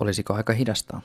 Olisiko aika hidastaa?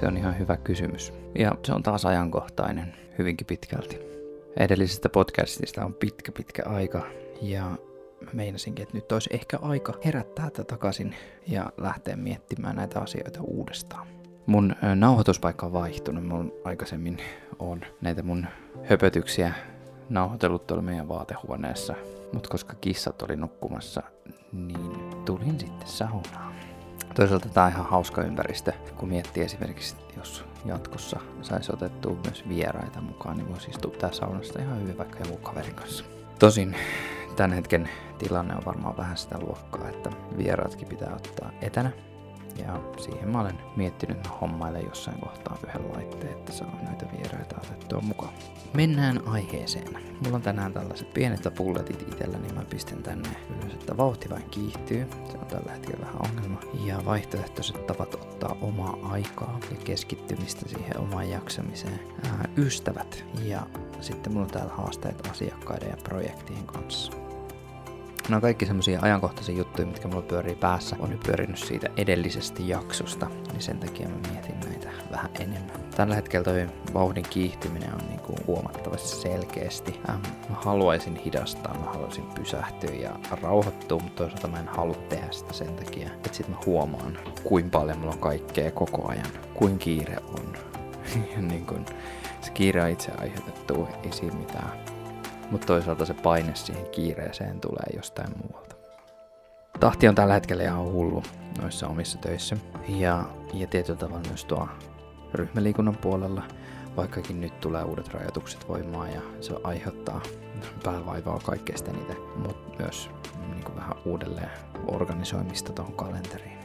Se on ihan hyvä kysymys. Ja se on taas ajankohtainen hyvinkin pitkälti. Edellisestä podcastista on pitkä pitkä aika ja meinasinkin, että nyt olisi ehkä aika herättää tätä takaisin ja lähteä miettimään näitä asioita uudestaan. Mun nauhoituspaikka on vaihtunut. Mun aikaisemmin on näitä mun höpötyksiä nauhoitellut tuolla meidän vaatehuoneessa. Mutta koska kissat oli nukkumassa, niin tulin sitten saunaan. Toisaalta tämä on ihan hauska ympäristö, kun miettii esimerkiksi, jos jatkossa saisi otettua myös vieraita mukaan, niin voisi istua tää saunasta ihan hyvin vaikka joku kaverin kanssa. Tosin tämän hetken tilanne on varmaan vähän sitä luokkaa, että vieraatkin pitää ottaa etänä. Ja siihen mä olen miettinyt, hommaille jossain kohtaa yhden laitteen, että saa näitä vieraita otettua mukaan. Mennään aiheeseen. Mulla on tänään tällaiset pienet pulletit itsellä, niin mä pistän tänne ylös, että vauhti vain kiihtyy. Se on tällä hetkellä vähän ongelma. Ja vaihtoehtoiset tavat ottaa omaa aikaa ja keskittymistä siihen omaan jaksamiseen. Ää, ystävät ja sitten mulla on täällä haasteet asiakkaiden ja projektien kanssa. No kaikki semmosia ajankohtaisia juttuja, mitkä mulla pyörii päässä, on nyt pyörinyt siitä edellisestä jaksosta, niin sen takia mä mietin näitä vähän enemmän. Tällä hetkellä toi vauhdin kiihtyminen on niinku huomattavasti selkeästi. Ähm, mä haluaisin hidastaa, mä haluaisin pysähtyä ja rauhoittua, mutta toisaalta mä en halua tehdä sitä sen takia, että sit mä huomaan, kuin paljon mulla on kaikkea koko ajan, kuin kiire on. ja niin kun, se kiire on itse aiheutettu, ei siinä mitään mutta toisaalta se paine siihen kiireeseen tulee jostain muualta. Tahti on tällä hetkellä ihan hullu noissa omissa töissä. Ja, ja tietyllä tavalla myös tuo ryhmäliikunnan puolella, vaikkakin nyt tulee uudet rajoitukset voimaan ja se aiheuttaa päävaivaa kaikkea sitä niitä, mutta myös niin vähän uudelleen organisoimista tuohon kalenteriin.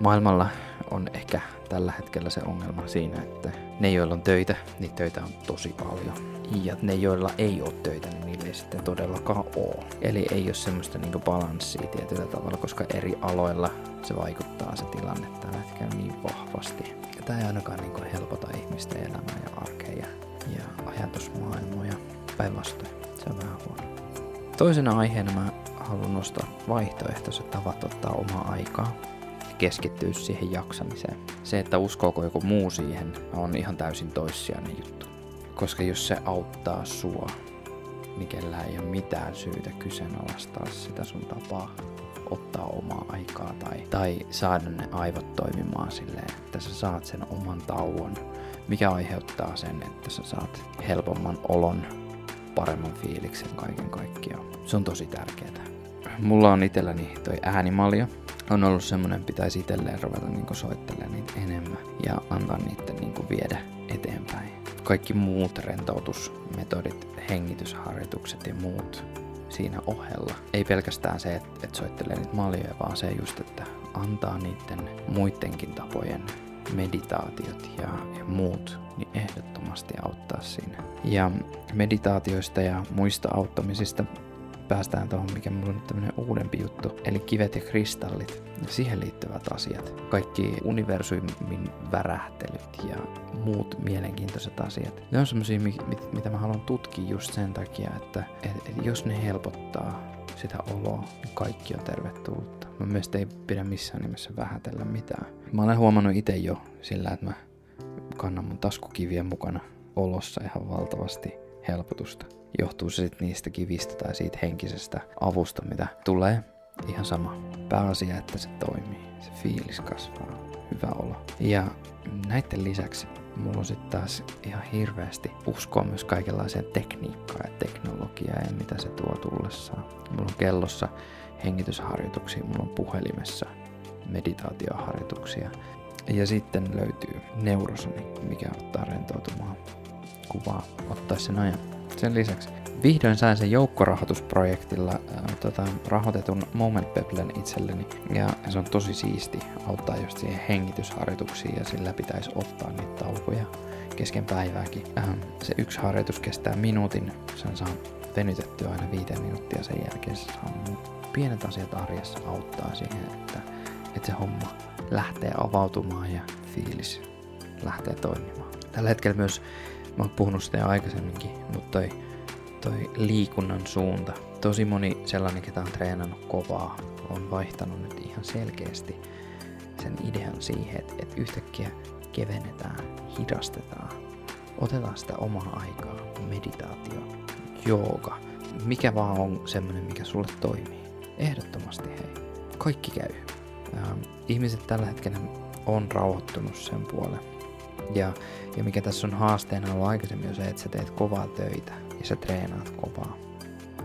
Maailmalla on ehkä tällä hetkellä se ongelma siinä, että ne, joilla on töitä, niin töitä on tosi paljon ja ne, joilla ei ole töitä, niin niillä ei sitten todellakaan ole. Eli ei ole semmoista niinku balanssia tietyllä tavalla, koska eri aloilla se vaikuttaa se tilanne tällä hetkellä niin vahvasti. Ja tämä ei ainakaan niinku helpota ihmisten elämää ja arkea ja, ja ajatusmaailmoja. Päinvastoin, se on vähän huono. Toisena aiheena mä haluan nostaa vaihtoehtoiset tavat ottaa omaa aikaa keskittyä siihen jaksamiseen. Se, että uskooko joku muu siihen, on ihan täysin toissijainen juttu. Koska jos se auttaa sua, niin kellä ei ole mitään syytä kyseenalaistaa sitä sun tapaa ottaa omaa aikaa tai, tai saada ne aivot toimimaan silleen, että sä saat sen oman tauon, mikä aiheuttaa sen, että sä saat helpomman olon, paremman fiiliksen kaiken kaikkiaan. Se on tosi tärkeää. Mulla on itselläni toi äänimalja. On ollut semmonen, pitäisi itselleen ruveta niinku soittelemaan niitä enemmän ja antaa niiden niinku viedä eteenpäin kaikki muut rentoutusmetodit, hengitysharjoitukset ja muut siinä ohella. Ei pelkästään se, että, että soittelee niitä maljoja, vaan se just, että antaa niiden muidenkin tapojen meditaatiot ja, ja muut, niin ehdottomasti auttaa siinä. Ja meditaatioista ja muista auttamisista päästään tuohon, mikä mulla on nyt tämmönen uudempi juttu, eli kivet ja kristallit siihen liittyvät asiat. Kaikki universumin värähtelyt ja muut mielenkiintoiset asiat. Ne on semmosia, mit, mitä mä haluan tutkia just sen takia, että et, et jos ne helpottaa sitä oloa, niin kaikki on tervetullutta. Mä mielestä ei pidä missään nimessä vähätellä mitään. Mä olen huomannut itse jo sillä, että mä kannan mun taskukiviä mukana olossa ihan valtavasti helpotusta johtuu se sitten niistä kivistä tai siitä henkisestä avusta, mitä tulee. Ihan sama. Pääasia, että se toimii. Se fiilis kasvaa. Hyvä olo. Ja näiden lisäksi mulla on sitten taas ihan hirveästi uskoa myös kaikenlaiseen tekniikkaan ja teknologiaan ja mitä se tuo tullessaan. Mulla on kellossa hengitysharjoituksia, mulla on puhelimessa meditaatioharjoituksia. Ja sitten löytyy neurosoni, mikä ottaa rentoutumaan kuvaa, ottaa sen ajan. Sen lisäksi vihdoin sain sen joukkorahoitusprojektilla äh, tota, rahoitetun Moment Peblen itselleni. Ja se on tosi siisti auttaa just siihen hengitysharjoituksiin ja sillä pitäisi ottaa niitä taukoja kesken päivääkin. Äh, se yksi harjoitus kestää minuutin, sen saa venytettyä aina viiteen minuuttia, sen jälkeen se saa pienet asiat arjessa auttaa siihen, että, että se homma lähtee avautumaan ja fiilis lähtee toimimaan. Tällä hetkellä myös, mä oon puhunut sitä aikaisemminkin, mutta toi, toi liikunnan suunta. Tosi moni sellainen, ketä on treenannut kovaa, on vaihtanut nyt ihan selkeästi sen idean siihen, että, että yhtäkkiä kevennetään, hidastetaan, otetaan sitä omaa aikaa, meditaatio, jooga, mikä vaan on semmoinen, mikä sulle toimii. Ehdottomasti hei, kaikki käy. Ähm, ihmiset tällä hetkellä on rauhoittunut sen puolen. Ja, ja mikä tässä on haasteena ollut aikaisemmin on se, että sä teet kovaa töitä ja sä treenaat kovaa.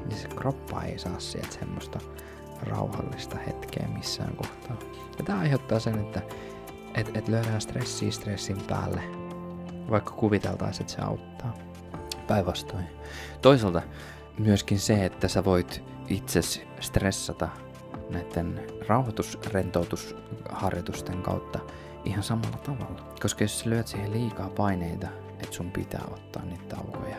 Niin se kroppa ei saa sieltä semmoista rauhallista hetkeä missään kohtaa. Ja tämä aiheuttaa sen, että et, et löydään stressiä stressin päälle, vaikka kuviteltaisiin, että se auttaa. Päinvastoin. Toisaalta myöskin se, että sä voit itse stressata näiden rauhoitusrentoutusharjoitusten kautta ihan samalla tavalla. Koska jos sä lyöt siihen liikaa paineita, että sun pitää ottaa niitä taukoja,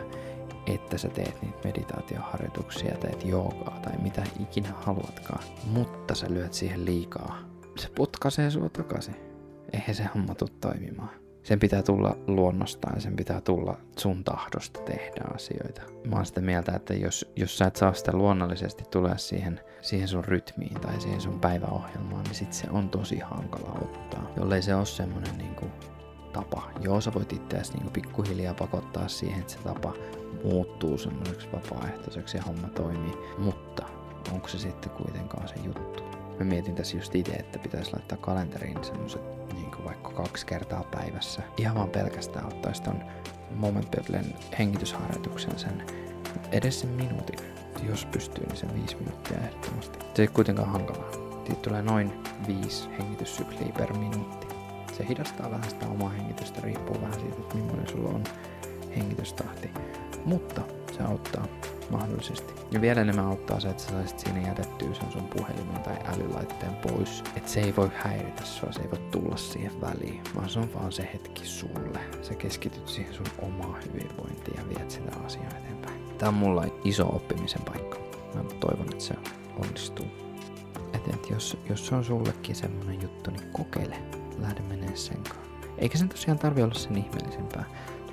että sä teet niitä meditaatioharjoituksia, teet joogaa tai mitä ikinä haluatkaan, mutta sä lyöt siihen liikaa, se potkaisee sua takaisin. Eihän se homma tule toimimaan. Sen pitää tulla luonnostaan, sen pitää tulla sun tahdosta tehdä asioita. Mä oon sitä mieltä, että jos, jos sä et saa sitä luonnollisesti tulee siihen, siihen sun rytmiin tai siihen sun päiväohjelmaan, niin sit se on tosi hankala ottaa. Jollei se ole semmonen niinku tapa. Joo, sä voit itseäsi niinku pikkuhiljaa pakottaa siihen, että se tapa muuttuu semmoiseksi vapaaehtoiseksi ja homma toimii. Mutta onko se sitten kuitenkaan se juttu? Mä mietin tässä just itse, että pitäisi laittaa kalenteriin semmoset niin vaikka kaksi kertaa päivässä. Ihan vaan pelkästään ottaisi ton Moment Bubblen hengitysharjoituksen sen edes sen minuutin. Jos pystyy, niin sen viisi minuuttia ehdottomasti. Se ei kuitenkaan hankalaa. Siitä tulee noin viisi hengityssykliä per minuutti. Se hidastaa vähän sitä omaa hengitystä, riippuu vähän siitä, että millainen sulla on hengitystahti. Mutta se auttaa mahdollisesti. Ja vielä enemmän auttaa se, että sä saisit siinä jätettyä sen sun puhelimen tai älylaitteen pois. Että se ei voi häiritä sua, se ei voi tulla siihen väliin, vaan se on vaan se hetki sulle. Sä keskityt siihen sun omaa hyvinvointiin ja viet sitä asiaa eteenpäin. Tää on mulla iso oppimisen paikka. Mä toivon, että se onnistuu. Et, et jos, jos se on sullekin semmonen juttu, niin kokeile. Lähde menee sen kanssa. Eikä sen tosiaan tarvi olla sen ihmeellisempää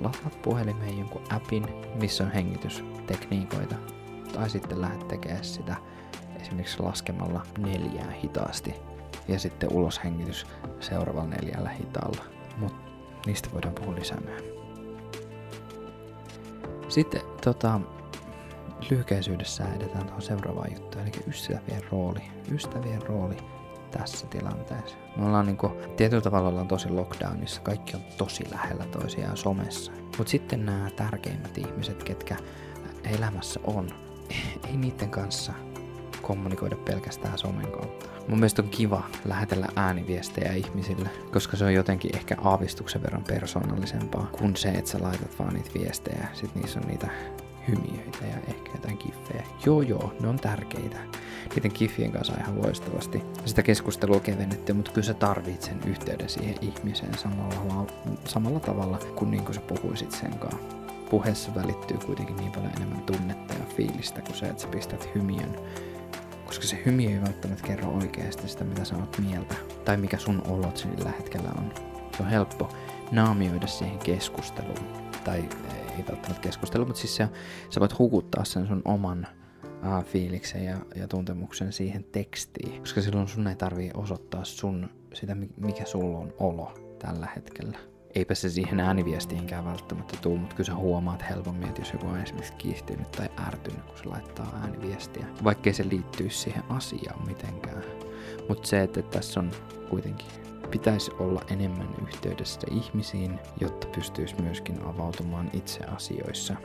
lataat puhelimeen jonkun appin, missä on hengitystekniikoita, tai sitten lähdet tekemään sitä esimerkiksi laskemalla neljää hitaasti ja sitten ulos hengitys seuraavalla neljällä hitaalla. Mutta niistä voidaan puhua lisää myöhemmin. Sitten tota, lyhkäisyydessä edetään tuohon seuraavaan juttuun, eli ystävien rooli. Ystävien rooli tässä tilanteessa. Me ollaan niinku, tietyllä tavalla ollaan tosi lockdownissa, kaikki on tosi lähellä toisiaan somessa. Mutta sitten nämä tärkeimmät ihmiset, ketkä elämässä on, ei niiden kanssa kommunikoida pelkästään somen kautta. Mun mielestä on kiva lähetellä ääniviestejä ihmisille, koska se on jotenkin ehkä aavistuksen verran persoonallisempaa kuin se, että sä laitat vaan niitä viestejä. Sitten niissä on niitä hymiöitä ja ehkä jotain kiffejä. Joo joo, ne on tärkeitä. Niiden kiffien kanssa ihan loistavasti sitä keskustelua kevennetty, mutta kyllä sä tarvit sen yhteyden siihen ihmiseen samalla, samalla tavalla kuin, niin kuin sä puhuisit sen kanssa. Puheessa välittyy kuitenkin niin paljon enemmän tunnetta ja fiilistä kuin se, että sä pistät hymiön koska se hymiö ei välttämättä kerro oikeasti sitä, mitä sä oot mieltä, tai mikä sun olot sillä hetkellä on. Se on helppo naamioida siihen keskusteluun, tai ei välttämättä keskustelu, mutta siis sä, sä voit hukuttaa sen sun oman uh, fiiliksen ja, ja tuntemuksen siihen tekstiin, koska silloin sun ei tarvii osoittaa sun sitä, mikä sulla on olo tällä hetkellä. Eipä se siihen ääniviestiinkään välttämättä tuu, mutta kyllä sä huomaat helpommin, että jos joku on esimerkiksi kiihtynyt tai ärtynyt, kun se laittaa ääniviestiä, vaikkei se liittyisi siihen asiaan mitenkään. Mutta se, että tässä on kuitenkin pitäisi olla enemmän yhteydessä ihmisiin, jotta pystyisi myöskin avautumaan itse asioissa,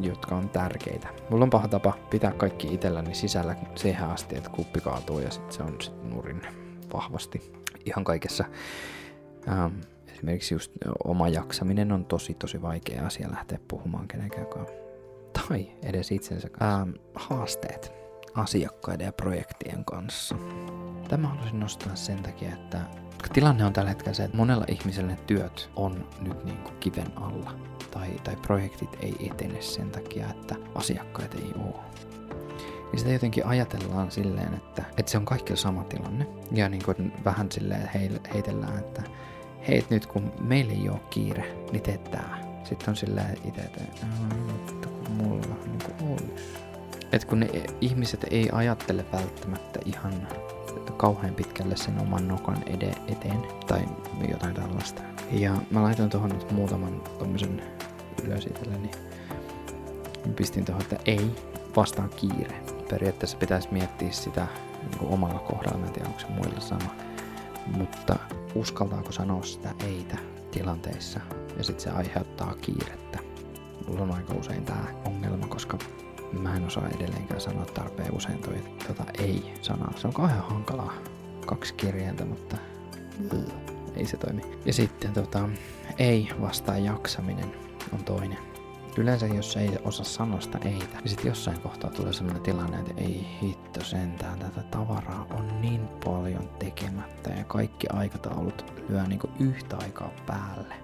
jotka on tärkeitä. Mulla on paha tapa pitää kaikki itselläni sisällä siihen asti, että kuppi kaatuu ja sitten se on sit nurin vahvasti ihan kaikessa. Ähm, esimerkiksi just oma jaksaminen on tosi tosi vaikea asia lähteä puhumaan kenenkään Tai edes itsensä kanssa. Ähm, haasteet asiakkaiden ja projektien kanssa. Tämä haluaisin nostaa sen takia, että tilanne on tällä hetkellä se, että monella ihmisellä ne työt on nyt niin kuin kiven alla. Tai, tai projektit ei etene sen takia, että asiakkaat ei ole. niin sitä jotenkin ajatellaan silleen, että, että se on kaikilla sama tilanne. Ja niin kuin vähän silleen heitellään, että hei, nyt kun meillä ei ole kiire, niin teet tää. Sitten on silleen itse, että kun mulla niin kuin olisi. Et kun ne ihmiset ei ajattele välttämättä ihan kauhean pitkälle sen oman nokan ede- eteen tai jotain tällaista. Ja mä laitoin tuohon nyt muutaman tommosen ylös itselleni. Pistin tuohon, että ei, vastaan kiire. Periaatteessa pitäisi miettiä sitä niin omalla kohdalla, en tiedä onko se muilla sama. Mutta uskaltaako sanoa sitä eitä tilanteissa ja sitten se aiheuttaa kiirettä. Mulla on aika usein tää ongelma, koska mä en osaa edelleenkään sanoa tarpeen usein toi tota ei-sanaa. Se on kauhean hankalaa. Kaksi kirjainta, mutta ei se toimi. Ja sitten tota, ei vastaan jaksaminen on toinen. Yleensä jos ei osaa sanoa sitä eitä, niin sitten jossain kohtaa tulee sellainen tilanne, että ei hitto sentään, tätä tavaraa on niin paljon tekemättä ja kaikki aikataulut lyö niinku yhtä aikaa päälle.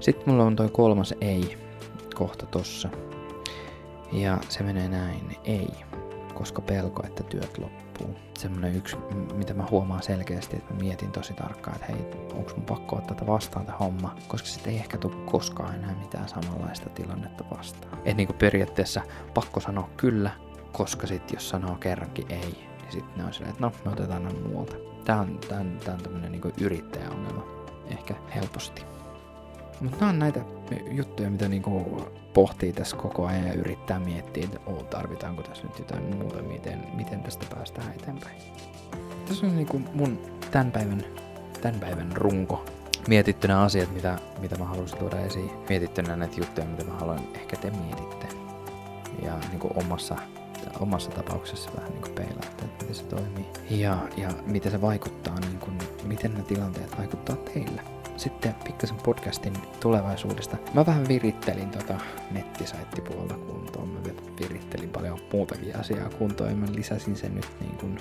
Sitten mulla on toi kolmas ei kohta tossa. Ja se menee näin, ei, koska pelko, että työt loppuu. Semmonen yksi, mitä mä huomaan selkeästi, että mä mietin tosi tarkkaan, että hei, onko mun pakko ottaa tätä vastaan tämä homma, koska sitten ei ehkä tule koskaan enää mitään samanlaista tilannetta vastaan. Et niinku periaatteessa pakko sanoa kyllä, koska sitten jos sanoo kerrankin ei, niin sitten ne on silleen, että no, me otetaan ne muualta. Tää on, tää on, tää on tämmönen niinku yrittäjäongelma, ehkä helposti. Mutta nämä on näitä juttuja, mitä niinku pohtii tässä koko ajan ja yrittää miettiä, että oh, tarvitaanko tässä nyt jotain muuta, miten, miten tästä päästään eteenpäin. Tässä on niinku mun tämän päivän, tämän päivän runko. Mietittynä asiat, mitä, mitä mä haluaisin tuoda esiin. Mietittynä näitä juttuja, mitä mä haluan ehkä te mietitte. Ja niinku omassa, omassa tapauksessa vähän niinku peilaa, että miten se toimii. Ja, ja miten se vaikuttaa, niinku, miten ne tilanteet vaikuttaa teille sitten pikkasen podcastin tulevaisuudesta. Mä vähän virittelin tota nettisaittipuolta kuntoon. Mä virittelin paljon muutakin asiaa kuntoon mä lisäsin sen nyt niin kuin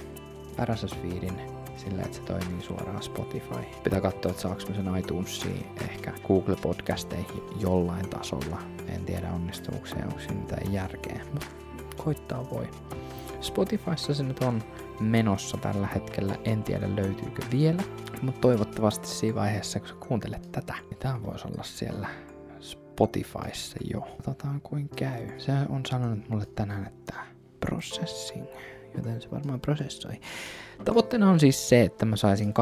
RSS-feedin sillä, että se toimii suoraan Spotify. Pitää katsoa, että saaks mä sen iTunesiin, ehkä Google Podcasteihin jollain tasolla. En tiedä onnistuuko se, onko siinä mitään järkeä, mutta koittaa voi. Spotifyssa se nyt on menossa tällä hetkellä, en tiedä löytyykö vielä, mutta toivottavasti siinä vaiheessa, kun sä kuuntelet tätä, niin tää voisi olla siellä Spotifyssa jo. Katsotaan kuin käy. Se on sanonut mulle tänään, että processing, joten se varmaan prosessoi. Tavoitteena on siis se, että mä saisin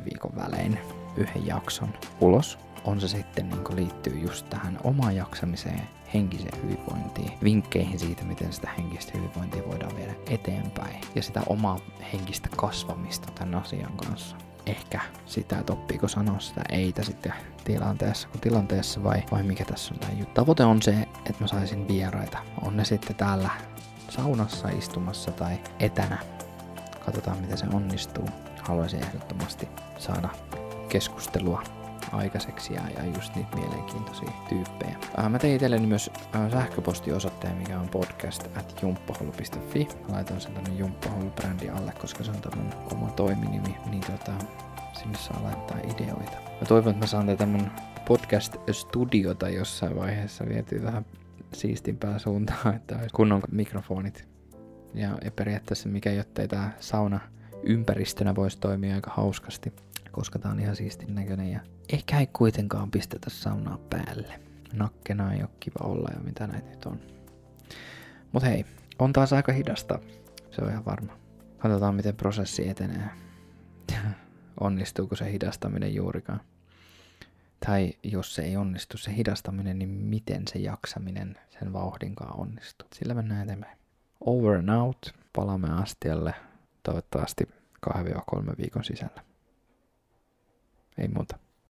2-3 viikon välein yhden jakson ulos on se sitten niin liittyy just tähän omaan jaksamiseen, henkiseen hyvinvointiin, vinkkeihin siitä, miten sitä henkistä hyvinvointia voidaan viedä eteenpäin ja sitä omaa henkistä kasvamista tämän asian kanssa. Ehkä sitä, että oppiiko sanoa sitä eitä sitten tilanteessa kuin tilanteessa vai, vai mikä tässä on tämä juttu. Tavoite on se, että mä saisin vieraita. On ne sitten täällä saunassa istumassa tai etänä. Katsotaan miten se onnistuu. Haluaisin ehdottomasti saada keskustelua aikaiseksi ja, ja just niitä mielenkiintoisia tyyppejä. Äh, mä tein itselleni myös äh, sähköpostiosoitteen, mikä on podcast at jumppahullu.fi. Mä laitoin sen tänne jumppahullu-brändi alle, koska se on tämän oma toiminimi, niin tota, sinne saa laittaa ideoita. Mä toivon, että mä saan tätä mun podcast-studiota jossain vaiheessa vietyä vähän siistimpää suuntaan, että kunnon mikrofonit. Ja, ja periaatteessa mikä jottei tää sauna ympäristönä voisi toimia aika hauskasti koska tää on ihan siistin näköinen ja ehkä ei kuitenkaan pistetä saunaa päälle. Nakkena ei ole kiva olla ja mitä näitä nyt on. Mut hei, on taas aika hidasta. Se on ihan varma. Katsotaan miten prosessi etenee. Onnistuuko se hidastaminen juurikaan. Tai jos se ei onnistu se hidastaminen, niin miten se jaksaminen sen vauhdinkaan onnistuu. Sillä mennään eteenpäin. Over and out. Palaamme astialle toivottavasti 2-3 viikon sisällä. Ei muuta.